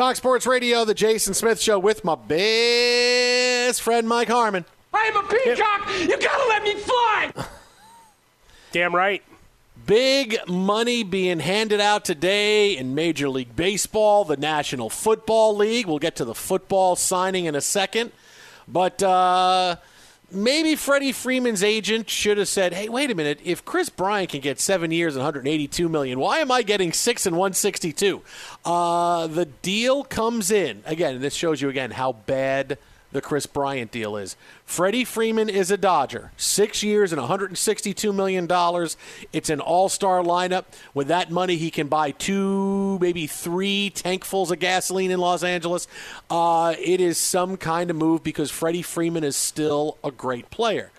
Fox Sports Radio, the Jason Smith Show with my best friend Mike Harmon. I'm a peacock. You gotta let me fly. Damn right. Big money being handed out today in Major League Baseball, the National Football League. We'll get to the football signing in a second. But uh, maybe Freddie Freeman's agent should have said, "Hey, wait a minute. If Kris Bryant can get seven years and 182 million, why am I getting six and 162?" Uh, the deal comes in again. This shows you again how bad the Kris Bryant deal is. Freddie Freeman is a Dodger. Six years and $162 million. It's an all star lineup. With that money, he can buy two, maybe three tankfuls of gasoline in Los Angeles. Uh, it is some kind of move because Freddie Freeman is still a great player.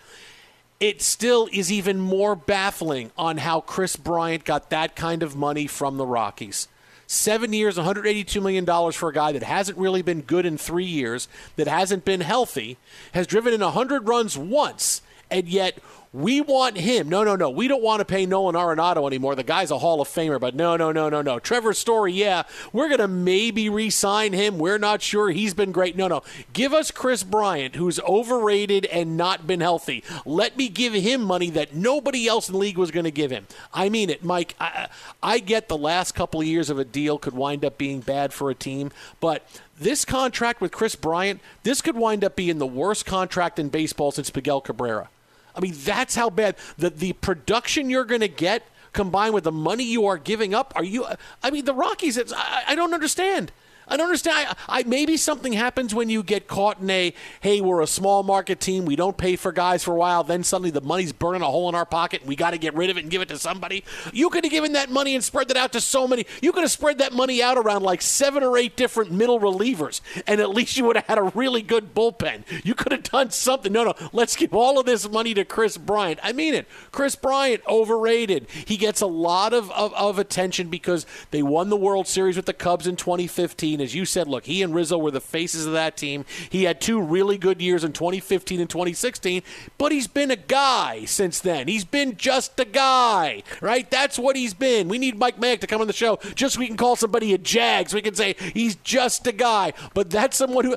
It still is even more baffling on how Kris Bryant got that kind of money from the Rockies. Seven years, $182 million for a guy that hasn't really been good in three years, that hasn't been healthy, has driven in 100 runs once, and yet we want him. No, no, no. We don't want to pay Nolan Arenado anymore. The guy's a Hall of Famer, but no, no, no, no, no. Trevor Story, yeah, we're going to maybe re sign him. We're not sure. He's been great. No, no. Give us Kris Bryant, who's overrated and not been healthy. Let me give him money that nobody else in the league was going to give him. I mean it, Mike. I, I get the last couple of years of a deal could wind up being bad for a team, but this contract with Kris Bryant, this could wind up being the worst contract in baseball since Miguel Cabrera. I mean, that's how bad the the production you're going to get combined with the money you are giving up, are you? I mean, the Rockies. It's, I, I don't understand. I don't understand. I, I, maybe something happens when you get caught in a hey, we're a small market team, we don't pay for guys for a while, then suddenly the money's burning a hole in our pocket, and we got to get rid of it and give it to somebody. You could have given that money and spread that out to so many. You could have spread that money out around like seven or eight different middle relievers, and at least you would have had a really good bullpen. You could have done something. No, no, let's give all of this money to Kris Bryant. I mean it. Kris Bryant overrated. He gets a lot of, of, of attention because they won the World Series with the Cubs in 2015 as you said, look, he and Rizzo were the faces of that team. He had two really good years in 2015 and 2016, but he's been a guy since then. He's been just a guy, right? That's what he's been. We need Mike Mayock to come on the show just so we can call somebody a Jags. we can say he's just a guy. But that's someone who.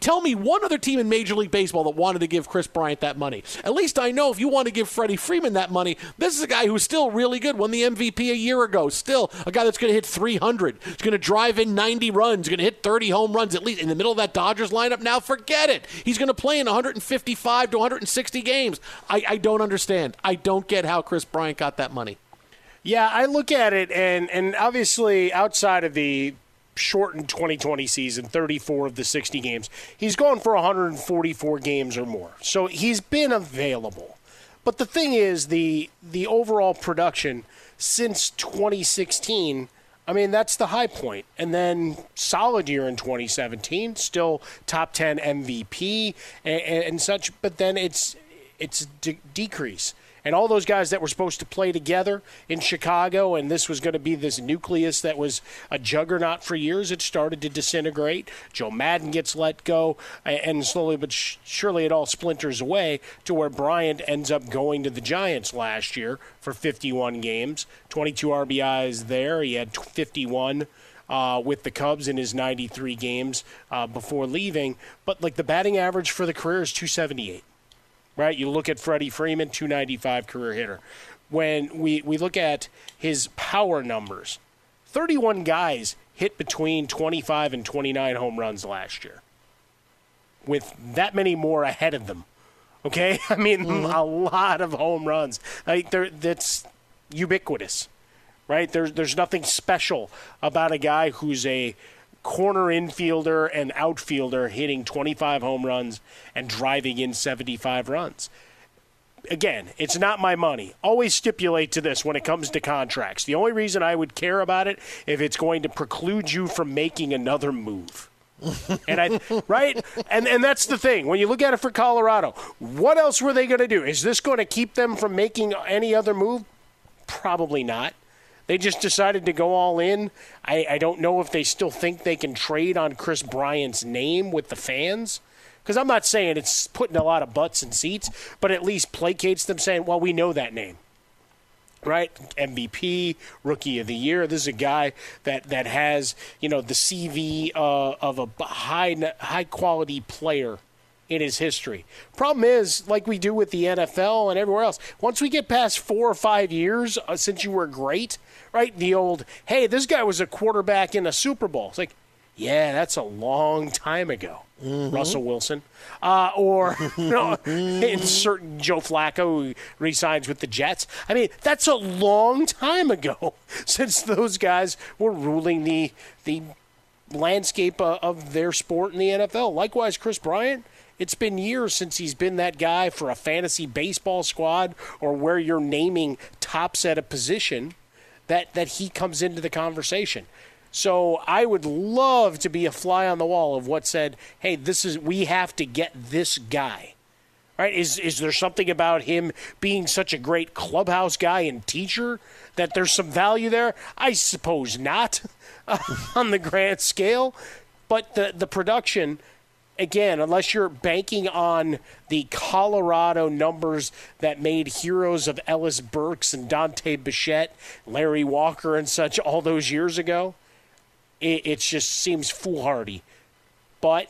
Tell me one other team in Major League Baseball that wanted to give Kris Bryant that money. At least I know if you want to give Freddie Freeman that money, this is a guy who's still really good. Won the MVP a year ago. Still a guy that's going to hit 300. He's going to drive in 90 runs. Going to hit 30 home runs at least in the middle of that Dodgers lineup. Now forget it. He's going to play in 155 to 160 games. I, I don't understand. I don't get how Kris Bryant got that money. Yeah, I look at it, and and obviously outside of the shortened 2020 season, 34 of the 60 games, he's gone for 144 games or more. So he's been available. But the thing is, the the overall production since 2016 I mean, that's the high point. And then solid year in 2017, still top 10 MVP and, and such, but then it's it's de- decrease. And all those guys that were supposed to play together in Chicago, and this was going to be this nucleus that was a juggernaut for years, it started to disintegrate. Joe Maddon gets let go, and slowly but surely it all splinters away to where Bryant ends up going to the Giants last year for 51 games, 22 RBIs there. He had 51. Uh, with the Cubs in his 93 games uh, before leaving. But like the batting average for the career is 278 right? You look at Freddie Freeman, 295 career hitter. When we, we look at his power numbers, 31 guys hit between 25 and 29 home runs last year, with that many more ahead of them. Okay, I mean mm-hmm. a lot of home runs. Like that's ubiquitous, right? There's there's nothing special about a guy who's a corner infielder and outfielder hitting 25 home runs and driving in 75 runs. Again, it's not my money. Always stipulate to this when it comes to contracts. The only reason I would care about it if it's going to preclude you from making another move. and I right and and that's the thing when you look at it for Colorado what else were they going to do is this going to keep them from making any other move probably not they just decided to go all in. I, I don't know if they still think they can trade on Kris Bryant's name with the fans. Because I'm not saying it's putting a lot of butts in seats, but at least placates them saying, well, we know that name right? MVP, Rookie of the Year. This is a guy that that has you know the CV uh, of a high high quality player in his history. Problem is, like we do with the NFL and everywhere else, once we get past four or five years uh, since you were great, right? The old, hey, this guy was a quarterback in a Super Bowl. It's like, yeah, that's a long time ago. Mm-hmm. Russell Wilson, uh, or you know, insert Joe Flacco who resigns with the Jets. I mean, that's a long time ago since those guys were ruling the the landscape uh, of their sport in the NFL. Likewise, Kris Bryant it's been years since he's been that guy for a fantasy baseball squad or where you're naming tops at a position that, that he comes into the conversation. So I would love to be a fly on the wall of what said, hey, this is we have to get this guy. Right? Is is there something about him being such a great clubhouse guy and teacher that there's some value there? I suppose not on the grand scale. But the the production again, unless you're banking on the Colorado numbers that made heroes of Ellis Burks and Dante Bichette, Larry Walker, and such all those years ago, it, it just seems foolhardy. But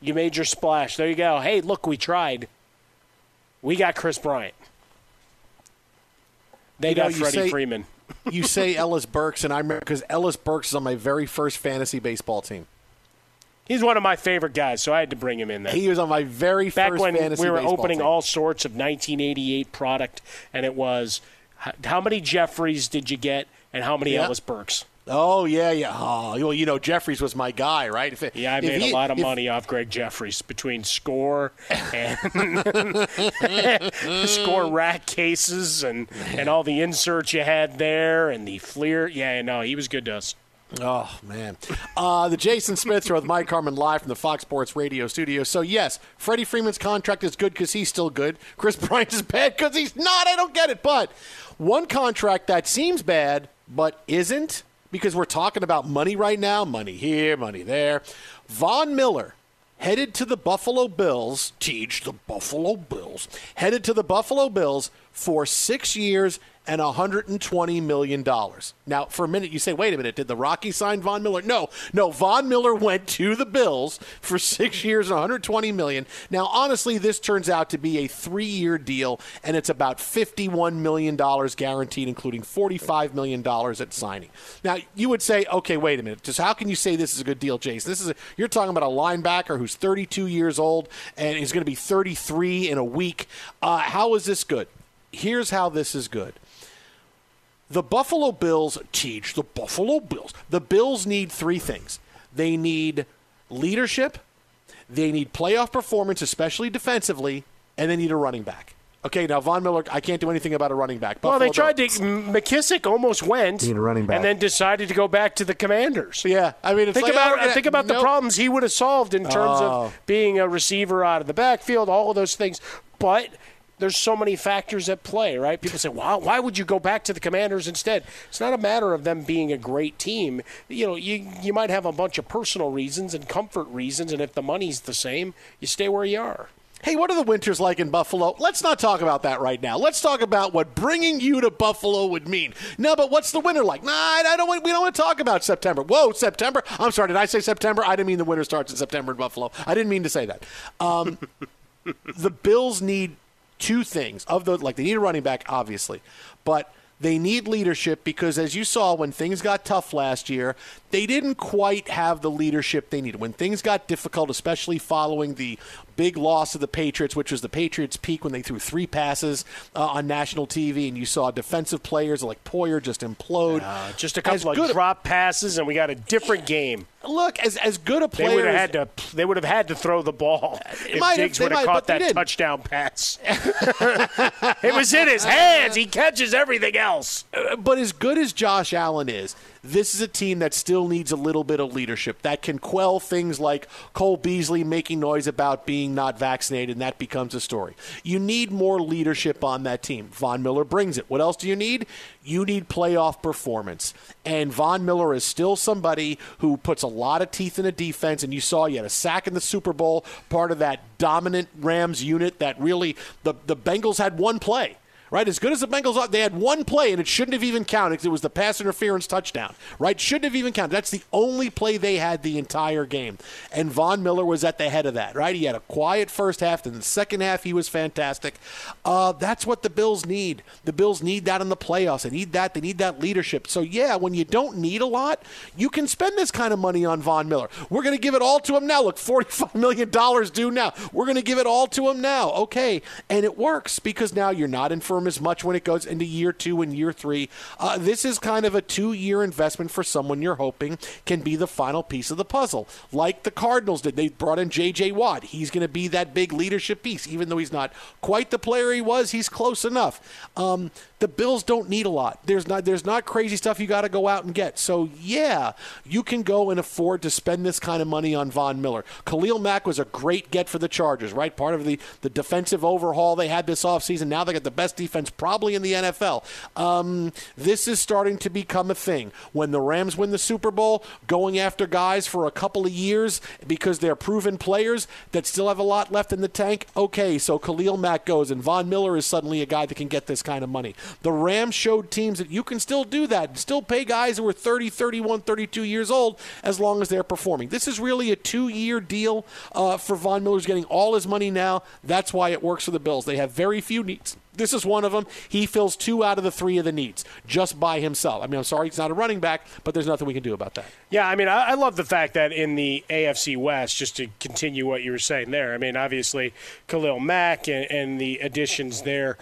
you made your splash. There you go. Hey, look, we tried. We got Kris Bryant. They you got know, Freddie say, Freeman. you say Ellis Burks, and I remember because Ellis Burks is on my very first fantasy baseball team. He's one of my favorite guys, so I had to bring him in there. He was on my very Back first when fantasy we were opening team. all sorts of 1988 product, and it was How, many Jefferies did you get, and how many Yeah. Ellis Burks? Oh yeah, yeah. Oh, well, you know, Jefferies was my guy, right? It- Yeah, I made he- a lot of if- money off Gregg Jefferies between score and score rack cases and, and all the inserts you had there and the Fleer. Yeah, no, he was good to us. Oh man, uh, the Jason Smith show with Mike Harmon live from the Fox Sports Radio studio. So yes, Freddie Freeman's contract is good because he's still good. Kris Bryant is bad because he's not. I don't get it. But one contract that seems bad but isn't because we're talking about money right now. Money here, money there. Von Miller headed to the Buffalo Bills. Teach the Buffalo Bills headed to the Buffalo Bills for six years and $120 million. Now, for a minute, you say, wait a minute, did the Rockies sign Von Miller? No, no, Von Miller went to the Bills for six years and 120 million. Now, honestly, this turns out to be a three year deal, and it's about $51 million guaranteed, including $45 million at signing. Now, you would say, okay, wait a minute, just how can you say this is a good deal, Jason? This is a, you're talking about a linebacker who's 32 years old and is going to be 33 in a week. Uh, how is this good? Here's how this is good. The Buffalo Bills teach the Buffalo Bills. The Bills need three things. They need leadership, they need playoff performance, especially defensively, and they need a running back. Okay, now Von Miller, I can't do anything about a running back. well, they tried Bills. to. McKissic almost went, Need a running back. and then decided to go back to the Commanders. Yeah, I mean, it's think like, about oh, think about the nope. problems he would have solved in terms Oh. of being a receiver out of the backfield, all of those things. But there's so many factors at play, right? People say, "Wow, why would you go back to the Commanders instead?" It's not a matter of them being a great team. You know, you you might have a bunch of personal reasons and comfort reasons, and if the money's the same, you stay where you are. Hey, what are the winters like in Buffalo? Let's not talk about that right now. Let's talk about what bringing you to Buffalo would mean. No, but what's the winter like? Nah, I don't. We don't want to talk about September. Whoa, September. I'm sorry. Did I say September? I didn't mean the winter starts in September in Buffalo. I didn't mean to say that. Um, the Bills need two things of the like they need a running back, obviously, but they need leadership because as you saw when things got tough last year, they didn't quite have the leadership they needed. When things got difficult, especially following the big loss of the Patriots, which was the Patriots' peak when they threw three passes uh, on national TV, and you saw defensive players like Poyer just implode. Uh, just a As couple good of drop passes, and we got a different game. Look, as as good a player, They would have as- had to. They would have had to throw the ball if might Diggs would have caught that touchdown pass. it was in his hands. He catches everything else. But as good as Josh Allen is, this is a team that still needs a little bit of leadership that can quell things like Cole Beasley making noise about being not vaccinated, and that becomes a story. You need more leadership on that team. Von Miller brings it. What else do you need? You need playoff performance. And Von Miller is still somebody who puts a lot of teeth in a defense, and you saw you had a sack in the Super Bowl, part of that dominant Rams unit that really the, the Bengals had one play right? As good as the Bengals are, they had one play and it shouldn't have even counted 'cause it was the pass interference touchdown, right? Shouldn't have even counted. That's the only play they had the entire game. And Von Miller was at the head of that, right? He had a quiet first half, then the second half he was fantastic. Uh, that's what the Bills need. The Bills need that in the playoffs. They need that. They need that leadership. So, yeah, when you don't need a lot, you can spend this kind of money on Von Miller. We're going to give it all to him now. Look, $45 million due now. We're going to give it all to him now. Okay. And it works because now you're not as much when it goes into year two and year three. Uh, this is kind of a two year investment for someone you're hoping can be the final piece of the puzzle. Like the Cardinals did. They brought in J.J. Watt. He's going to be that big leadership piece. Even though he's not quite the player he was, he's close enough. Um, the Bills don't need a lot. There's not there's not crazy stuff you got to go out and get. So yeah, you can go and afford to spend this kind of money on Von Miller. Khalil Mack was a great get for the Chargers, right? Part of the the defensive overhaul they had this offseason. Now they got the best defense probably in the NFL. Um, this is starting to become a thing. When the Rams win the Super Bowl, going after guys for a couple of years because they're proven players that still have a lot left in the tank. Okay, so Khalil Mack goes, and Von Miller is suddenly a guy that can get this kind of money. The Rams showed teams that you can still do that, still pay guys who are 30, 31, 32 years old as long as they're performing. This is really a two year deal uh, for Von Miller's getting all his money now. That's why it works for the Bills. They have very few needs. This is one of them. He fills two out of the three of the needs just by himself. I mean, I'm sorry he's not a running back, but there's nothing we can do about that. Yeah, I mean, I, I love the fact that in the AFC West, just to continue what you were saying there, I mean, obviously, Khalil Mack and, and the additions there.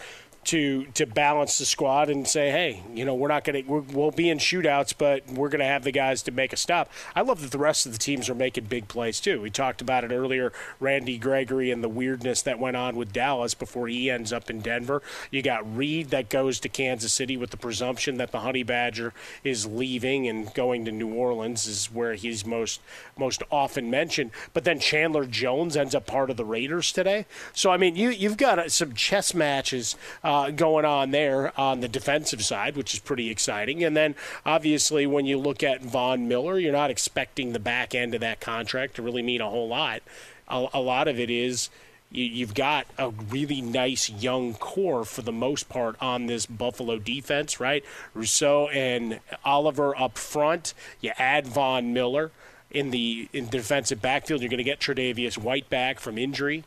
To to balance the squad and say, hey, you know, we're not going to we'll be in shootouts, but we're going to have the guys to make a stop. I love that the rest of the teams are making big plays too. We talked about it earlier, Randy Gregory and the weirdness that went on with Dallas before he ends up in Denver. You got Reid that goes to Kansas City with the presumption that the Honey Badger is leaving and going to New Orleans is where he's most most often mentioned. But then Chandler Jones ends up part of the Raiders today. So I mean, you you've got some chess matches. Uh, uh, going on there on the defensive side, which is pretty exciting. And then obviously, when you look at Von Miller, you're not expecting the back end of that contract to really mean a whole lot. A, a lot of it is you, have got a really nice young core for the most part on this Buffalo defense, right? Rousseau and Oliver up front. You add Von Miller in the in defensive backfield. You're going to get Tre'Davious White back from injury.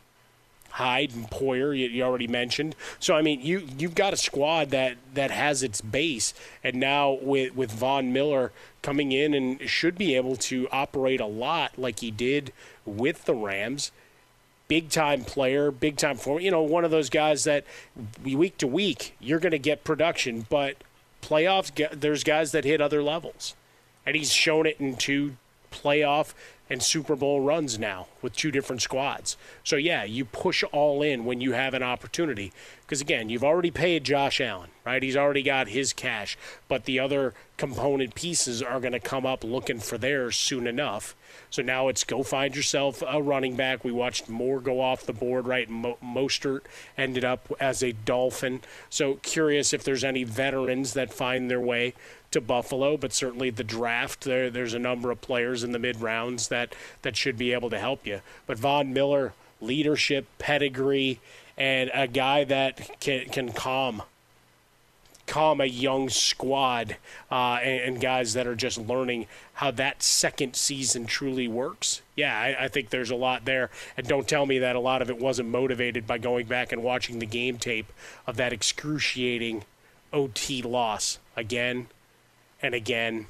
Hyde and Poyer, you, you, already mentioned. So I mean, you you've got a squad that that has its base, and now with with Von Miller coming in and should be able to operate a lot like he did with the Rams. Big time player, big time form. You know, one of those guys that week to week you're going to get production, but playoffs there's guys that hit other levels, and he's shown it in two playoff and Super Bowl runs now with two different squads. So, yeah, you push all in when you have an opportunity. Because, again, you've already paid Josh Allen, right? He's already got his cash. But the other component pieces are going to come up looking for theirs soon enough. So now it's go find yourself a running back. We watched Moore go off the board, right? Mo- Mostert ended up as a Dolphin. So curious if there's any veterans that find their way to Buffalo, but certainly the draft there there's a number of players in the mid rounds that that should be able to help you. But Von Miller, leadership, pedigree, and a guy that can can calm calm a young squad uh, and, and, guys that are just learning how that second season truly works. Yeah, I, I, think there's a lot there. And don't tell me that a lot of it wasn't motivated by going back and watching the game tape of that excruciating OT loss again and again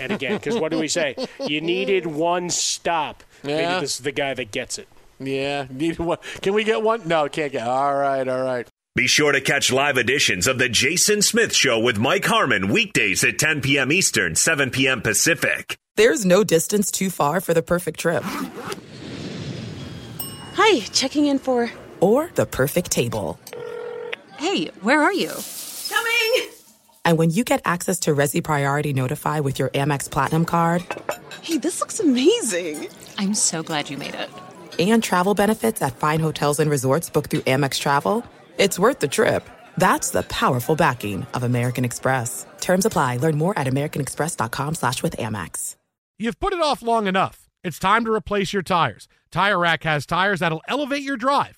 and again. Because what do we say? You needed one stop. Yeah. Maybe this is the guy that gets it. Yeah, need one. Can we get one? No, can't get. All right, all right. Be sure to catch live editions of the Jason Smith Show with Mike Harmon weekdays at 10 p.m. Eastern, 7 p.m. Pacific. There's no distance too far for the perfect trip. Hi, checking in for. Or the perfect table. Hey, where are you? Coming! And when you get access to Resy Priority Notify with your Amex Platinum card, hey, this looks amazing! I'm so glad you made it. And travel benefits at fine hotels and resorts booked through Amex Travel, it's worth the trip. That's the powerful backing of American Express. Terms apply. Learn more at americanexpress.com slash with Amex. You've put it off long enough. It's time to replace your tires. Tire Rack has tires that'll elevate your drive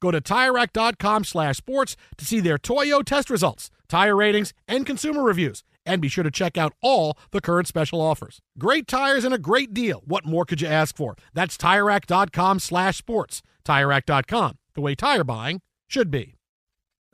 Go to TireRack.com slash sports to see their Toyo test results, tire ratings, and consumer reviews. And be sure to check out all the current special offers. Great tires and a great deal. What more could you ask for? That's TireRack.com slash sports. TireRack.com, the way tire buying should be.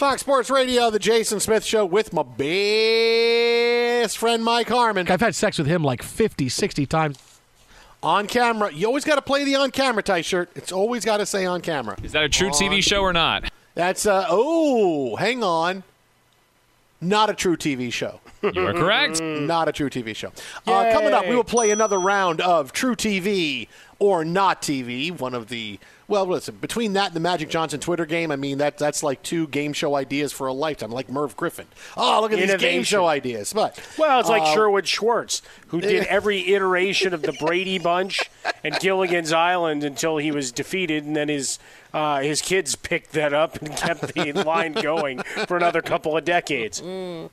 Fox Sports Radio, the Jason Smith Show with my best friend Mike Harmon. I've had sex with him like 50, 60 times. On camera. You always got to play the on camera tie shirt. It's always got to say on camera. Is that a true on, TV show or not? That's, uh, oh, hang on. Not a true TV show. You are correct. Not a true TV show. Uh, coming up, we will play another round of True TV or Not TV, one of the well, listen, between that and the Magic Johnson Twitter game, I mean that that's like two game show ideas for a lifetime, like Merv Griffin. Oh, look at these game show ideas. But well, it's like uh, Sherwood Schwartz, who did every iteration of the Brady Bunch and Gilligan's Island until he was defeated, and then his uh, his kids picked that up and kept the line going for another couple of decades. Mm.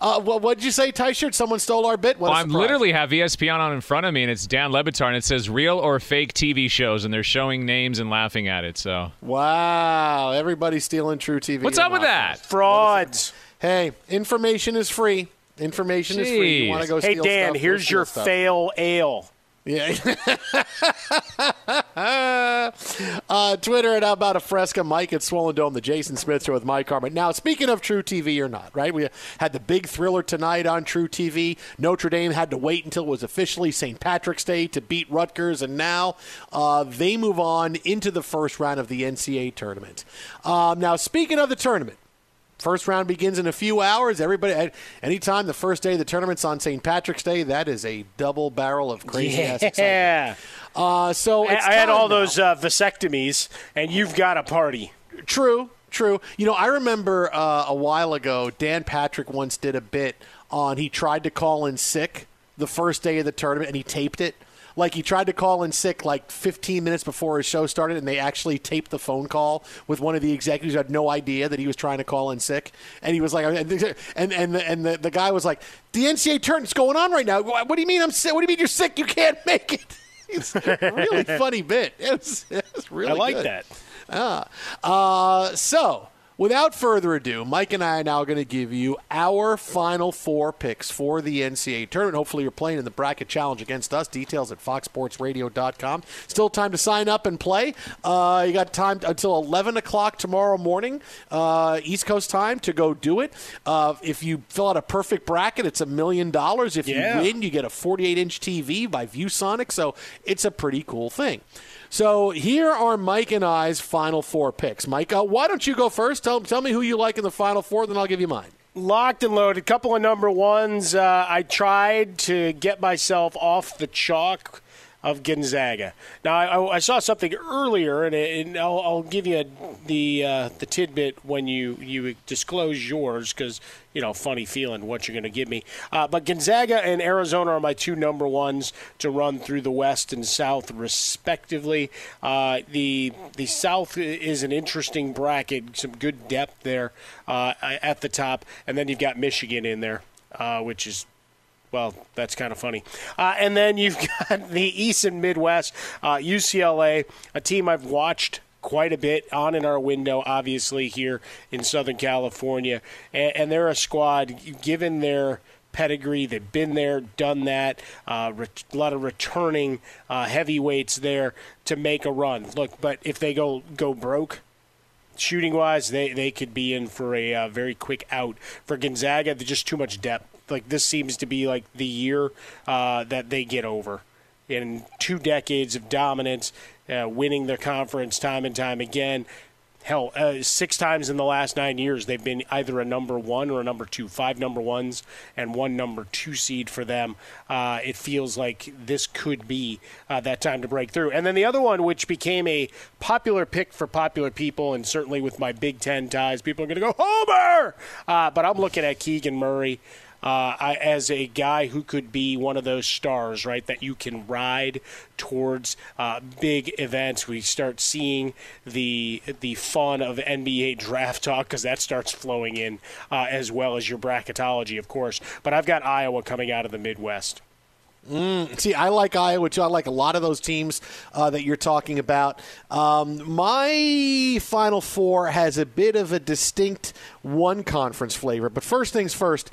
Uh, well, what did you say, Ty Shirt? Someone stole our bit. Well, I'm literally have ESPN on in front of me, and it's Dan Le Batard, and it says real or fake TV shows, and they're showing names and laughing at it. So wow, everybody's stealing True TV. What's up with that? Frauds. Hey, information is free. Information Jeez. is free. You want to go Hey steal Dan, stuff, here's your stuff. fail ale. Yeah. uh, Twitter at How About a Fresca, Mike at Swollen Dome, the Jason Smith Show with Mike Harmon. Now, speaking of True TV or not, right? We had the big thriller tonight on True TV. Notre Dame had to wait until it was officially St. Patrick's Day to beat Rutgers, and now uh, they move on into the first round of the NCAA tournament. Um, now, speaking of the tournament, First round begins in a few hours. Everybody, anytime the first day of the tournament's on St. Patrick's Day, that is a double barrel of crazy ass excitement. Yeah. Uh, so I, it's I had all now. those uh, vasectomies, and you've got a party. True, true. You know, I remember uh, a while ago, Dan Patrick once did a bit on he tried to call in sick the first day of the tournament, and he taped it. Like he tried to call in sick like 15 minutes before his show started, and they actually taped the phone call with one of the executives who had no idea that he was trying to call in sick. And he was like, and and and the, and the, the guy was like, "The NCAA tournament's going on right now. What do you mean I'm sick? What do you mean you're sick? You can't make it." It's a really funny bit. It's, it's really I like good. that. Ah. Uh, so, without further ado, Mike and I are now going to give you our final four picks for the NCAA tournament. Hopefully, you're playing in the bracket challenge against us. Details at foxsportsradio.com. Still time to sign up and play. Uh, you got time until 11 o'clock tomorrow morning, uh, East Coast time, to go do it. Uh, if you fill out a perfect bracket, it's a million dollars. If Yeah. you win, you get a 48 inch TV by ViewSonic. So, it's a pretty cool thing. So here are Mike and I's final four picks. Mike, uh, why don't you go first? Tell, tell me who you like in the final four, then I'll give you mine. Locked and loaded. A Couple of number ones. Uh, I tried to get myself off the chalk of Gonzaga. Now I, I saw something earlier, and, it, and I'll, I'll give you the uh, the tidbit when you you disclose yours because you know funny feeling what you're going to give me. Uh, but Gonzaga and Arizona are my two number ones to run through the West and South respectively. Uh, the the South is an interesting bracket, some good depth there uh, at the top, and then you've got Michigan in there, uh, which is well, that's kind of funny. Uh, and then you've got the East and Midwest, uh, UCLA, a team I've watched quite a bit on in our window, obviously, here in Southern California. And, and they're a squad, given their pedigree, they've been there, done that, uh, a lot of returning uh, heavyweights there to make a run. Look, but if they go, go broke, shooting wise, they, they could be in for a uh, very quick out. For Gonzaga, there's just too much depth. Like this seems to be like the year uh, that they get over. In two decades of dominance, uh, winning the conference time and time again. Hell, uh, six times in the last nine years, they've been either a number one or a number two. Five number ones and one number two seed for them. Uh, it feels like this could be uh, that time to break through. And then the other one, which became a popular pick for popular people, and certainly with my Big Ten ties, people are going to go Homer. Uh, but I'm looking at Keegan Murray uh, I, as a guy who could be one of those stars, right, that you can ride towards uh, big events. We start seeing the the fun of NBA draft talk because that starts flowing in uh, as well as your bracketology, of course. But I've got Iowa coming out of the Midwest. Mm, see, I like Iowa too. I like a lot of those teams uh, that you're talking about. Um, my Final Four has a bit of a distinct one conference flavor. But first things first,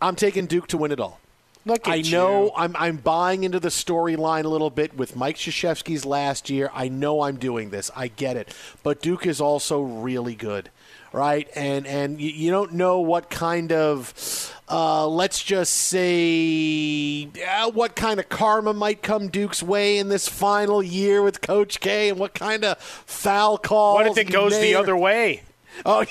I'm taking Duke to win it all. Look I know I'm I'm buying into the storyline a little bit with Mike Krzyzewski's last year. I know I'm doing this. I get it. But Duke is also really good, right? And and you, you don't know what kind of uh, let's just say uh, what kind of karma might come Duke's way in this final year with Coach K, and what kind of foul calls. What if it goes the other way? Oh,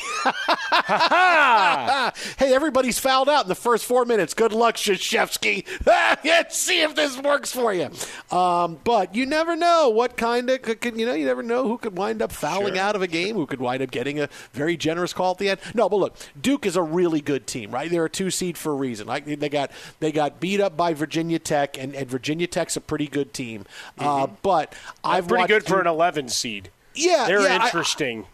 hey, everybody's fouled out in the first four minutes. Good luck, Krzyzewski. Let's see if this works for you. Um, but you never know what kind of, could, you know, you never know who could wind up fouling Sure. out of a game, who could wind up getting a very generous call at the end. No, but look, Duke is a really good team, right? They're a two seed for a reason. Like they got they got beat up by Virginia Tech, and, and Virginia Tech's a pretty good team. Uh, but I've pretty good for an 11 seed. Yeah, they're yeah, I- interesting.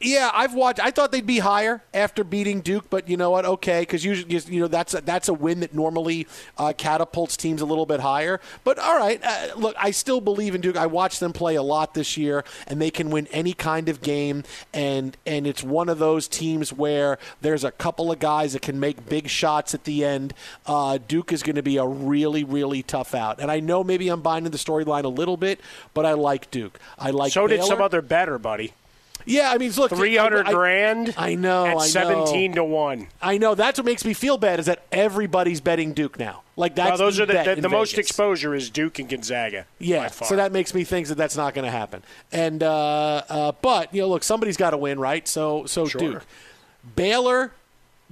Yeah, I've watched. I thought they'd be higher after beating Duke, but you know what? Okay, because usually, you know, that's a, that's a win that normally uh, catapults teams a little bit higher. But all right, uh, look, I still believe in Duke. I watched them play a lot this year, and they can win any kind of game. And and it's one of those teams where there's a couple of guys that can make big shots at the end. Uh, Duke is going to be a really really tough out. And I know maybe I'm buying into the storyline a little bit, but I like Duke. I like. so did Baylor. some other better, buddy. Yeah, I mean, look, 300 grand I know, at I know. 17 to 1. I know. That's what makes me feel bad is that everybody's betting Duke now. Like that's Well, those the are the, the, the most exposure is Duke and Gonzaga. Yeah, by far. so that makes me think that that's not going to happen. And uh, uh, but you know, look, somebody's got to win, right? So so Sure. Duke, Baylor,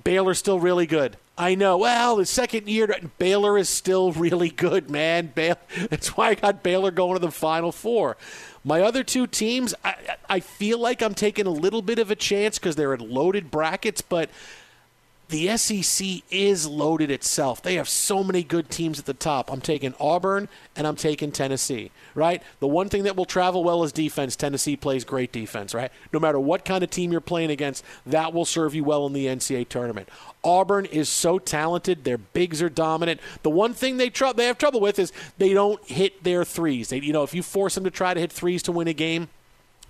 Baylor's still really good. I know. Well, the second year, Baylor is still really good, man. Baylor, that's why I got Baylor going to the Final Four. My other two teams, I, I feel like I'm taking a little bit of a chance because they're in loaded brackets, but the SEC is loaded itself. They have so many good teams at the top. I'm taking Auburn and I'm taking Tennessee, right? The one thing that will travel well is defense. Tennessee plays great defense, right? No matter what kind of team you're playing against, that will serve you well in the NCAA tournament. Auburn is so talented. Their bigs are dominant. The one thing they tr- they have trouble with is they don't hit their threes. They, you know, if you force them to try to hit threes to win a game,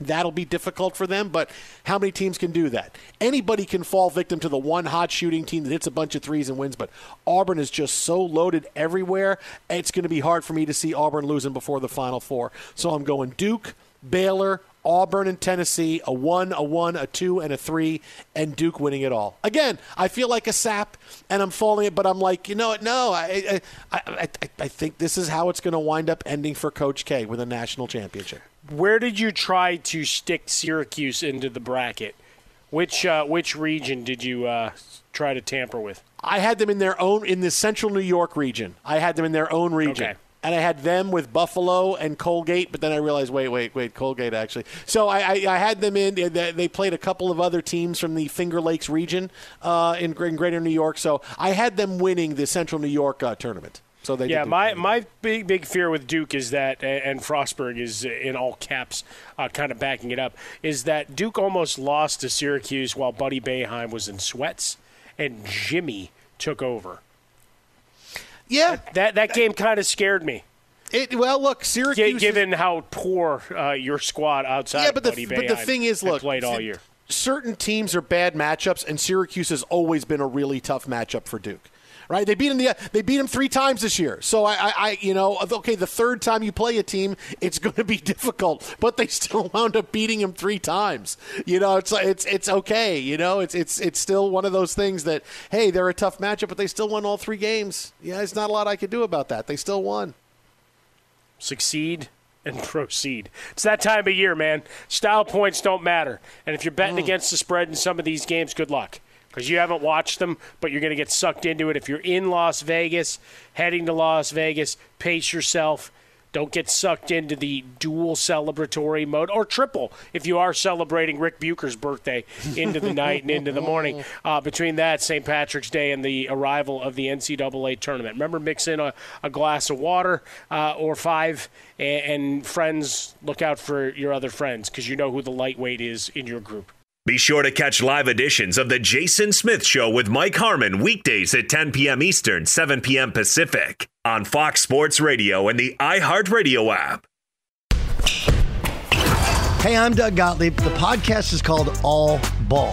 That'll be difficult for them, but how many teams can do that? Anybody can fall victim to the one hot shooting team that hits a bunch of threes and wins, but Auburn is just so loaded everywhere. It's going to be hard for me to see Auburn losing before the Final Four. So I'm going Duke, Baylor, Auburn, and Tennessee, a one, a one, a two, and a three, and Duke winning it all. Again, I feel like a sap, and I'm falling it, but I'm like, you know what? No, I, I, I, I, I think this is how it's going to wind up ending for Coach K with a national championship. Where did you try to stick Syracuse into the bracket? Which uh, which region did you uh, try to tamper with? I had them in their own in the central New York region. I had them in their own region. Okay. And I had them with Buffalo and Colgate, but then I realized, wait, wait, wait, Colgate actually. So I, I, I had them in. They they played a couple of other teams from the Finger Lakes region uh, in, in Greater New York. So I had them winning the Central New York uh, tournament. So they yeah, my, my big big fear with Duke is that, and Frostberg is in all caps, uh, kind of backing it up, is that Duke almost lost to Syracuse while Buddy Boeheim was in sweats, and Jimmy took over. Yeah, that that game kind of scared me. It well, look, Syracuse. given how poor uh, your squad outside. yeah, of but the but the thing is, look, played all year. certain teams are bad matchups, and Syracuse has always been a really tough matchup for Duke. Right? They beat him. The, they beat him three times this year. So I, I, I, you know, okay, the third time you play a team, it's going to be difficult. But they still wound up beating him three times. You know, it's it's it's okay. You know, it's it's it's still one of those things that hey, they're a tough matchup, but they still won all three games. Yeah, it's not a lot I could do about that. They still won. Succeed and proceed. It's that time of year, man. Style points don't matter. And if you're betting Mm. against the spread in some of these games, good luck. Because you haven't watched them, but you're going to get sucked into it. If you're in Las Vegas, heading to Las Vegas, pace yourself. Don't get sucked into the dual celebratory mode or triple if you are celebrating Rick Bucher's birthday into the night and into the morning. Uh, between that, St. Patrick's Day, and the arrival of the NCAA tournament. Remember, mix in a, a glass of water uh, or five, and, and friends, look out for your other friends because you know who the lightweight is in your group. Be sure to catch live editions of The Jason Smith Show with Mike Harmon weekdays at 10 p.m. Eastern, 7 p.m. Pacific on Fox Sports Radio and the iHeartRadio app. Hey, I'm Doug Gottlieb. The podcast is called All Ball.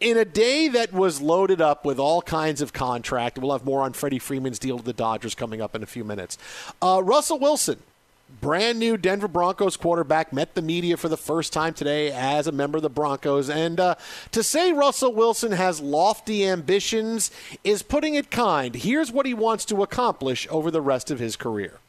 In a day that was loaded up with all kinds of contract, we'll have more on Freddie Freeman's deal to the Dodgers coming up in a few minutes. Uh, Russell Wilson brand new Denver Broncos quarterback, met the media for the first time today as a member of the Broncos. And uh, to say Russell Wilson has lofty ambitions is putting it kind. Here's what he wants to accomplish over the rest of his career.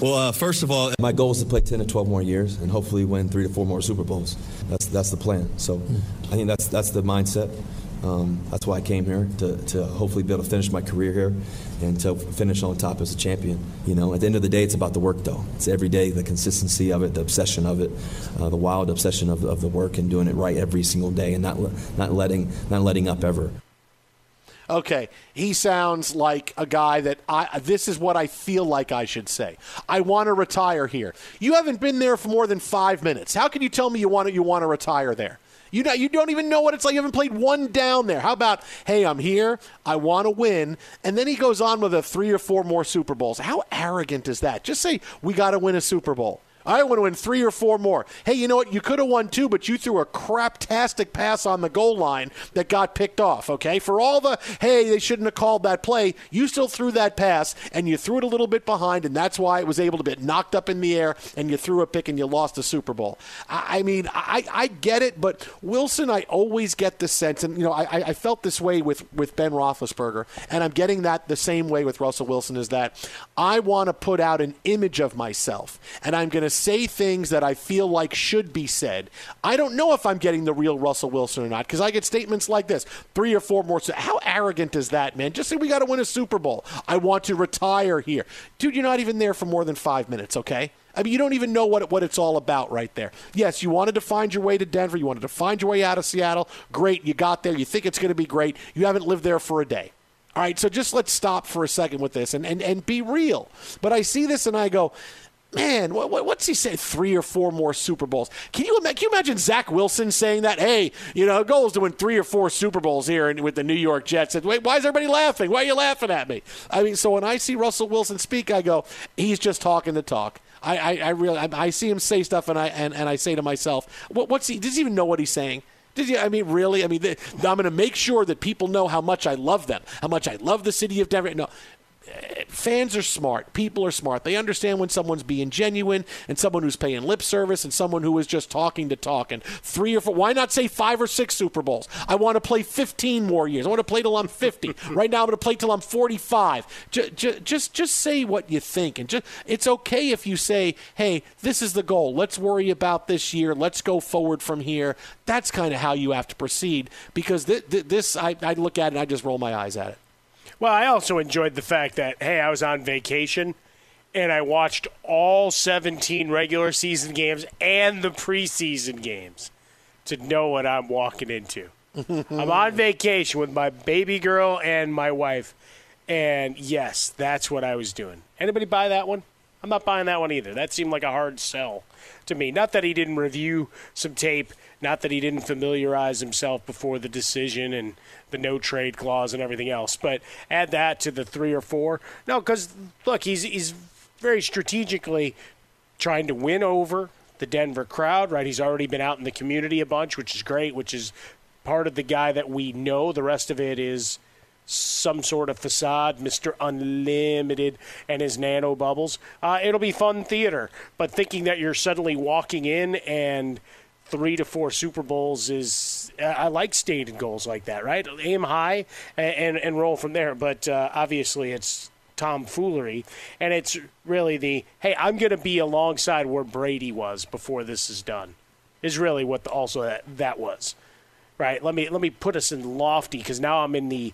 Well, uh, first of all, my goal is to play 10 to 12 more years and hopefully win three to four more Super Bowls. That's, that's the plan. So I think that's, that's the mindset. Um, that's why I came here to, to hopefully be able to finish my career here and to finish on top as a champion. You know, at the end of the day, it's about the work, though. It's every day, the consistency of it, the obsession of it, uh, the wild obsession of, of the work and doing it right every single day and not not letting not letting up ever. Okay, he sounds like a guy that I. This is what I feel like I should say. I want to retire here. You haven't been there for more than five minutes. How can you tell me you want you want to retire there? You know, you don't even know what it's like. You haven't played one down there. How about, hey, I'm here. I want to win. And then he goes on with a three or four more Super Bowls. How arrogant is that? Just say, we got to win a Super Bowl. I want to win three or four more. Hey, you know what? You could have won two, but you threw a craptastic pass on the goal line that got picked off, okay? For all the, hey, they shouldn't have called that play, you still threw that pass, and you threw it a little bit behind, and that's why it was able to get knocked up in the air, and you threw a pick and you lost the Super Bowl. I, I mean, I, I get it, but Wilson, I always get the sense, and, you know, I, I felt this way with, with Ben Roethlisberger, and I'm getting that the same way with Russell Wilson, is that I want to put out an image of myself, and I'm going to say things that I feel like should be said. I don't know if I'm getting the real Russell Wilson or not because I get statements like this three or four more. How arrogant is that, man? Just say we got to win a Super Bowl. I want to retire here. Dude, you're not even there for more than five minutes, okay? I mean, you don't even know what, what it's all about right there. Yes, you wanted to find your way to Denver. You wanted to find your way out of Seattle. Great. You got there. You think it's going to be great. You haven't lived there for a day. All right, so just let's stop for a second with this and, and, and be real. But I see this and I go, man, what, what's he say? Three or four more Super Bowls. Can you, can you imagine Zach Wilson saying that? Hey, you know, goal is to win three or four Super Bowls here with the New York Jets. And wait, why is everybody laughing? Why are you laughing at me? I mean, so when I see Russell Wilson speak, I go, he's just talking the talk. I, I, I really, I, I, see him say stuff, and I and, and I say to myself, what, what's he? Does he even know what he's saying? Did you? I mean, really? I mean, I'm going to make sure that people know how much I love them, how much I love the city of Denver. No, fans are smart. People are smart. They understand when someone's being genuine and someone who's paying lip service and someone who is just talking to talk. And three or four, why not say five or six Super Bowls? I want to play 15 more years. I want to play till I'm 50. right now, I'm going to play till I'm 45. Just, just, just, just say what you think. And just, it's okay if you say, hey, this is the goal. Let's worry about this year. Let's go forward from here. That's kind of how you have to proceed because th- th- this, I, I look at it and I just roll my eyes at it. Well, I also enjoyed the fact that, hey, I was on vacation and I watched all 17 regular season games and the preseason games to know what I'm walking into. I'm on vacation with my baby girl and my wife. And yes, that's what I was doing. Anybody buy that one? I'm not buying that one either. That seemed like a hard sell to me. Not that he didn't review some tape, not that he didn't familiarize himself before the decision and the no trade clause and everything else. But add that to the three or four. No, because look, he's he's very strategically trying to win over the Denver crowd. Right, he's already been out in the community a bunch, which is great. Which is part of the guy that we know. The rest of it is some sort of facade, Mr. Unlimited and his nano bubbles. Uh, it'll be fun theater, but thinking that you're suddenly walking in and three to four Super Bowls is I like stated goals like that, right? Aim high and and, and roll from there. But uh, obviously, it's tomfoolery, and it's really the hey, I'm going to be alongside where Brady was before this is done. Is really what the, also that, that was, right? Let me let me put us in lofty because now I'm in the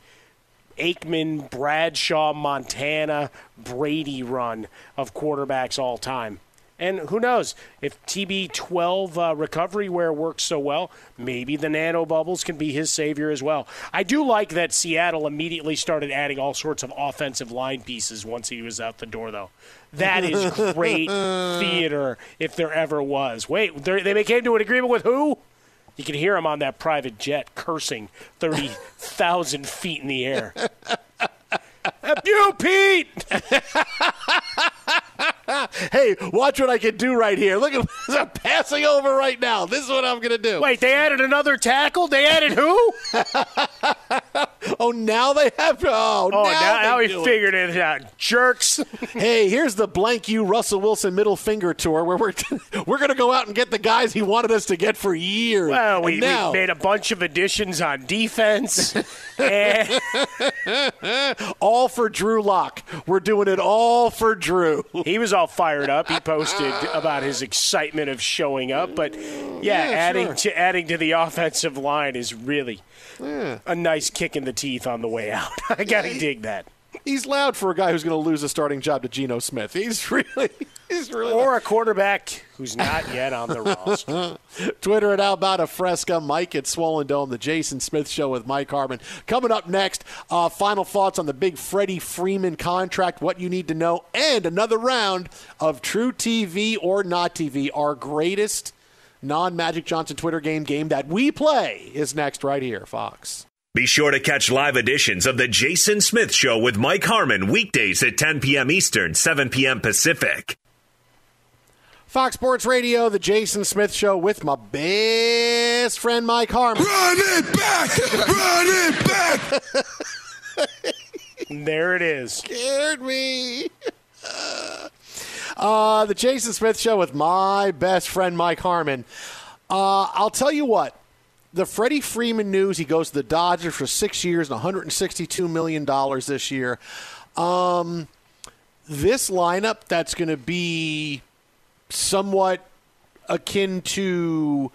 Aikman, Bradshaw, Montana, Brady run of quarterbacks all time. And who knows if TB12 uh, recovery wear works so well, maybe the nano bubbles can be his savior as well. I do like that Seattle immediately started adding all sorts of offensive line pieces once he was out the door, though. That is great theater if there ever was. Wait, they came to an agreement with who? You can hear him on that private jet cursing 30,000 feet in the air. you, Pete! hey, watch what I can do right here. Look at I'm passing over right now. This is what I'm going to do. Wait, they added another tackle? They added who? Oh, now they have. Oh, Oh, now, now, now he do it. figured it out. Jerks. hey, here's the blank you Russell Wilson middle finger tour where we're we're going to go out and get the guys he wanted us to get for years. Well, we, now, we made a bunch of additions on defense. all for Drew Lock. We're doing it all for Drew. he was all fired up. He posted about his excitement of showing up. But yeah, Yeah, adding sure. to adding to the offensive line is really Yeah. a nice kick in the teeth on the way out. I gotta dig that. He's loud for a guy who's going to lose a starting job to Geno Smith. He's really, he's really. Or a quarterback who's not yet on the roster. Twitter at How About a Fresca, Mike at Swollen Dome, the Jason Smith Show with Mike Harmon. Coming up next, uh, final thoughts on the big Freddie Freeman contract, what you need to know, and another round of True TV or Not TV, our greatest non Magic Johnson Twitter game game that we play is next right here, Fox. Be sure to catch live editions of The Jason Smith Show with Mike Harmon weekdays at 10 p.m. Eastern, 7 p.m. Pacific. Fox Sports Radio, the Jason Smith Show with my best friend Mike Harmon. Run it back! Run it back! there it is. Scared me. Uh, the Jason Smith Show with my best friend Mike Harmon. Uh, I'll tell you what. The Freddie Freeman news. He goes to the Dodgers for six years and 162 million dollars this year. Um, this lineup that's going to be somewhat akin to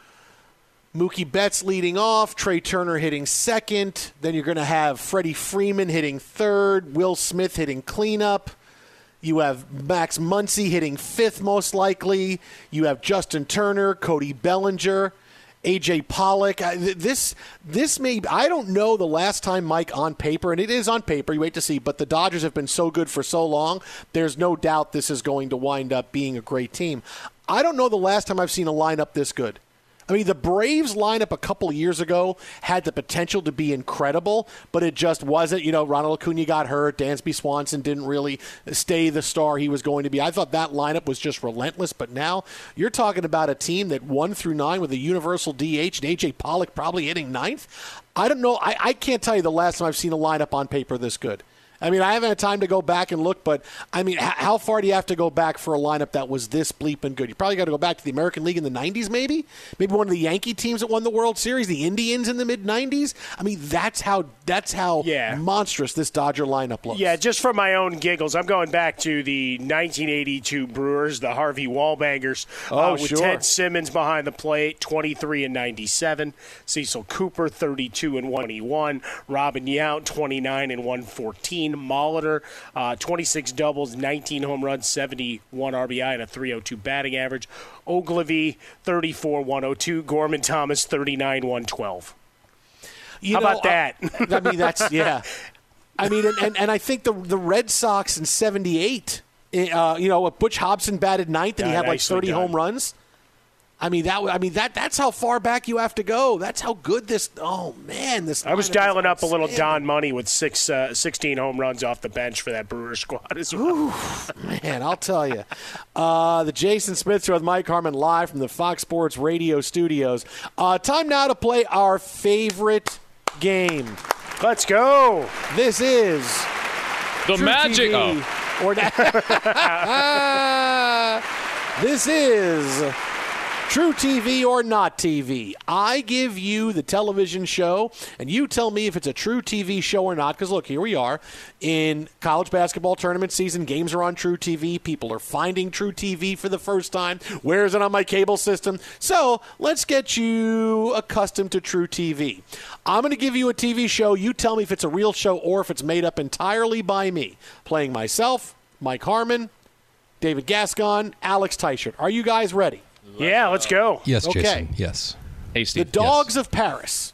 Mookie Betts leading off, Trea Turner hitting second. Then you're going to have Freddie Freeman hitting third, Will Smith hitting cleanup. You have Max Muncy hitting fifth, most likely. You have Justin Turner, Cody Bellinger, AJ Pollock. This, this may. I don't know the last time Mike on paper, and it is on paper. You wait to see, but the Dodgers have been so good for so long. There's no doubt this is going to wind up being a great team. I don't know the last time I've seen a lineup this good. I mean, the Braves lineup a couple years ago had the potential to be incredible, but it just wasn't. You know, Ronald Acuna got hurt. Dansby Swanson didn't really stay the star he was going to be. I thought that lineup was just relentless, but now you're talking about a team that one through nine with a universal DH and AJ Pollock probably hitting ninth. I don't know. I, I can't tell you the last time I've seen a lineup on paper this good. I mean, I haven't had time to go back and look, but I mean, h- how far do you have to go back for a lineup that was this bleeping good? You probably got to go back to the American League in the '90s, maybe, maybe one of the Yankee teams that won the World Series, the Indians in the mid '90s. I mean, that's how that's how monstrous this Dodger lineup looks. Yeah, just for my own giggles, I'm going back to the 1982 Brewers, the Harvey Wallbangers, Oh, uh, with sure. Ted Simmons behind the plate, 23 and 97. Cecil Cooper, 32 and 21, Robin Yount, 29 and 114. Molitor, uh, 26 doubles, 19 home runs, 71 RBI, and a 302 batting average. Oglivie, 34 102. Gorman Thomas, 39 112. You How know, about that? I, I mean, that's yeah. I mean, and, and, and I think the the Red Sox in '78, uh, you know, Butch Hobson batted ninth and he had like 30 done. home runs. I mean that. I mean that. That's how far back you have to go. That's how good this. Oh man, this. I was dialing up a little. Don Money with six, uh, 16 home runs off the bench for that Brewer squad as well. Man, I'll tell you. Uh, the Jason Smith Show with Mike Harmon live from the Fox Sports Radio studios. Uh, time now to play our favorite game. Let's go. This is The True Magic. TV Oh. Or this is True TV or not TV. I give you the television show, and you tell me if it's a true TV show or not. Because look, here we are in college basketball tournament season. Games are on True TV. People are finding True TV for the first time. Where is it on my cable system? So let's get you accustomed to True TV. I'm going to give you a TV show. You tell me if it's a real show or if it's made up entirely by me. Playing myself, Mike Harmon, David Gascon, Alex Teichert. Are you guys ready? Yeah, let's go. Yes, Okay. Jason. Yes. Hey, Steve. The Steve. Dogs of Paris.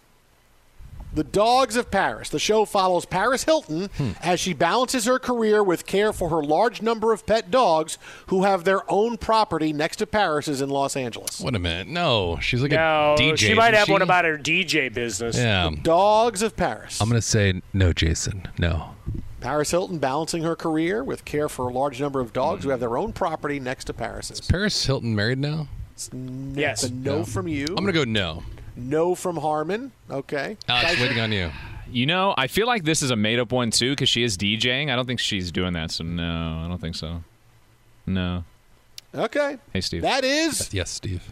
The Dogs of Paris. The show follows Paris Hilton hmm. as she balances her career with care for her large number of pet dogs who have their own property next to Paris's in Los Angeles. Wait a minute. No, she's like No, a DJ. she might isn't have one about her DJ business. Yeah. The Dogs of Paris. I'm going to say no, Jason. No. Paris Hilton balancing her career with care for a large number of dogs who have their own property next to Paris's. Paris Hilton married now? Yes. It's a no No. from you. I'm going to go no. No from Harmon. Okay. Alex, Teichert? waiting on you. You know, I feel like this is a made up one too because she is DJing. I don't think she's doing that. So no, I don't think so. No. Okay. Hey, Steve. That is Yes, Steve.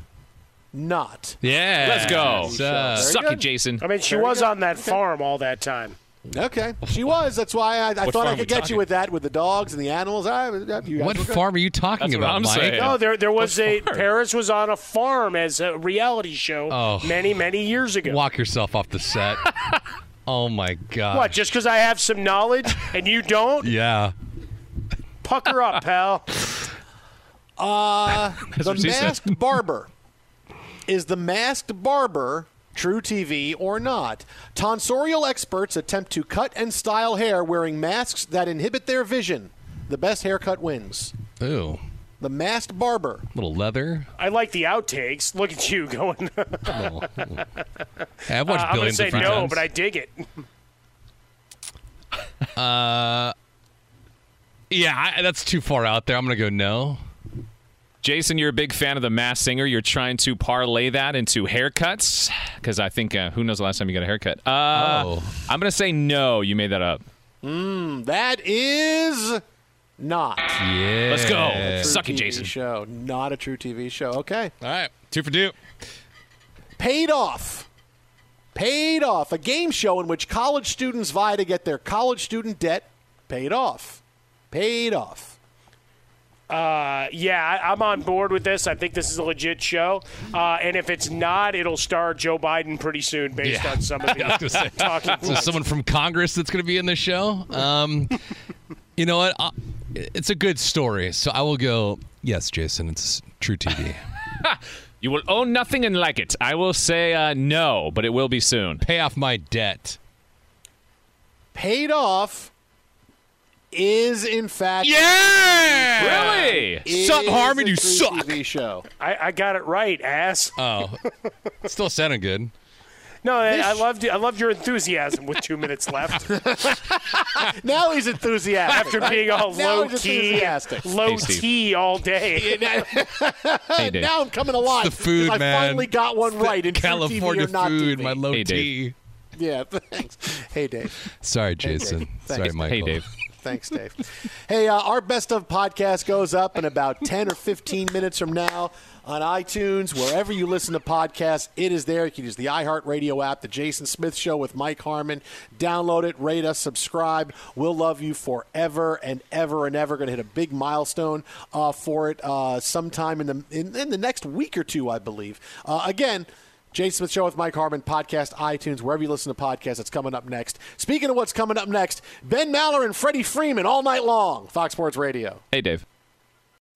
not. Yeah. Let's go. Uh, Suck good. it, Jason. I mean, she Very was good. on that Okay. farm all that time. Okay, she was. That's why I, I thought I could get talking? you with that, with the dogs and the animals. I, you guys what farm are you talking That's about, I'm Mike? saying. No, there there was What a farm? Paris was on a farm as a reality show Oh. many many years ago. Walk yourself off the set. oh my god. What? Just because I have some knowledge and you don't? Yeah. Pucker up, pal. Uh, the what she said. Masked Barber. Is the Masked Barber true TV or not? Tonsorial experts attempt to cut and style hair wearing masks that inhibit their vision. The best haircut wins. Ooh. The Masked Barber. Little leather. I like the outtakes. Look at you going. uh, Hey, I've watched I'm gonna say no, times. but I dig it. Uh, yeah, I, that's too far out there. I'm gonna go no. Jason, you're a big fan of the Masked Singer. You're trying to parlay that into haircuts because I think uh, who knows the last time you got a haircut. Uh, Oh. I'm gonna say no. You made that up. Mm, that is not. Yeah. Let's go. a true Suck it, Jason. Show. Not a true TV show. Okay. All right, two for two. Paid off. Paid off. A game show in which college students vie to get their college student debt paid off. Paid off. Uh, yeah, I, I'm on board with this. I think this is a legit show. Uh, and if it's not, it'll star Joe Biden pretty soon based Yeah. on some of the gonna say, talking So someone from Congress that's going to be in the show. Um, you know what? i it's a good story, so I will go. Yes, Jason, it's true TV. You will own nothing and like it. I will say uh, no, but it will be soon. Pay off my debt. Paid off is in fact Yeah! Really? is Suck, Harmon, you suck. TV show. I, I got it right, ass. Oh, still sounded good. No, I, I loved I loved your enthusiasm with two minutes left. now he's enthusiastic. After being all Now low he's key, enthusiastic. low Hey, Steve. T all day. Hey, Dave. now I'm coming alive. It's the food, 'cause I man. finally got one It's right in true California TV or not food, TV. my low Hey, Dave. T. Yeah, thanks. Hey, Dave. Sorry, Jason. Dave. Sorry, Thanks. Michael. Hey, Dave. Thanks, Dave. hey, uh, our best of podcast goes up in about 10 or 15 minutes from now on iTunes, wherever you listen to podcasts. It is there. You can use the iHeartRadio app, The Jason Smith Show with Mike Harmon. Download it, rate us, subscribe. We'll love you forever and ever and ever. Going to hit a big milestone uh, for it uh, sometime in the in, in the next week or two, I believe. Uh, again. Jason Smith Show with Mike Harmon, podcast, iTunes, wherever you listen to podcasts, it's coming up next. Speaking of what's coming up next, Ben Maller and Freddie Freeman all night long, Fox Sports Radio. Hey, Dave.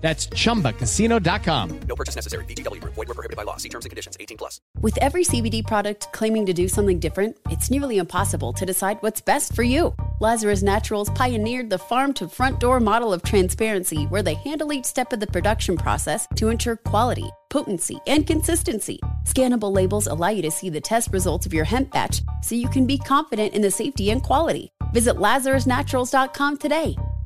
That's chumbacasino.com. No purchase necessary. VGW Group. Void were prohibited by law. See terms and conditions. 18 plus. With every CBD product claiming to do something different, it's nearly impossible to decide what's best for you. Lazarus Naturals pioneered the farm to front door model of transparency where they handle each step of the production process to ensure quality, potency, and consistency. Scannable labels allow you to see the test results of your hemp batch so you can be confident in the safety and quality. Visit LazarusNaturals.com today.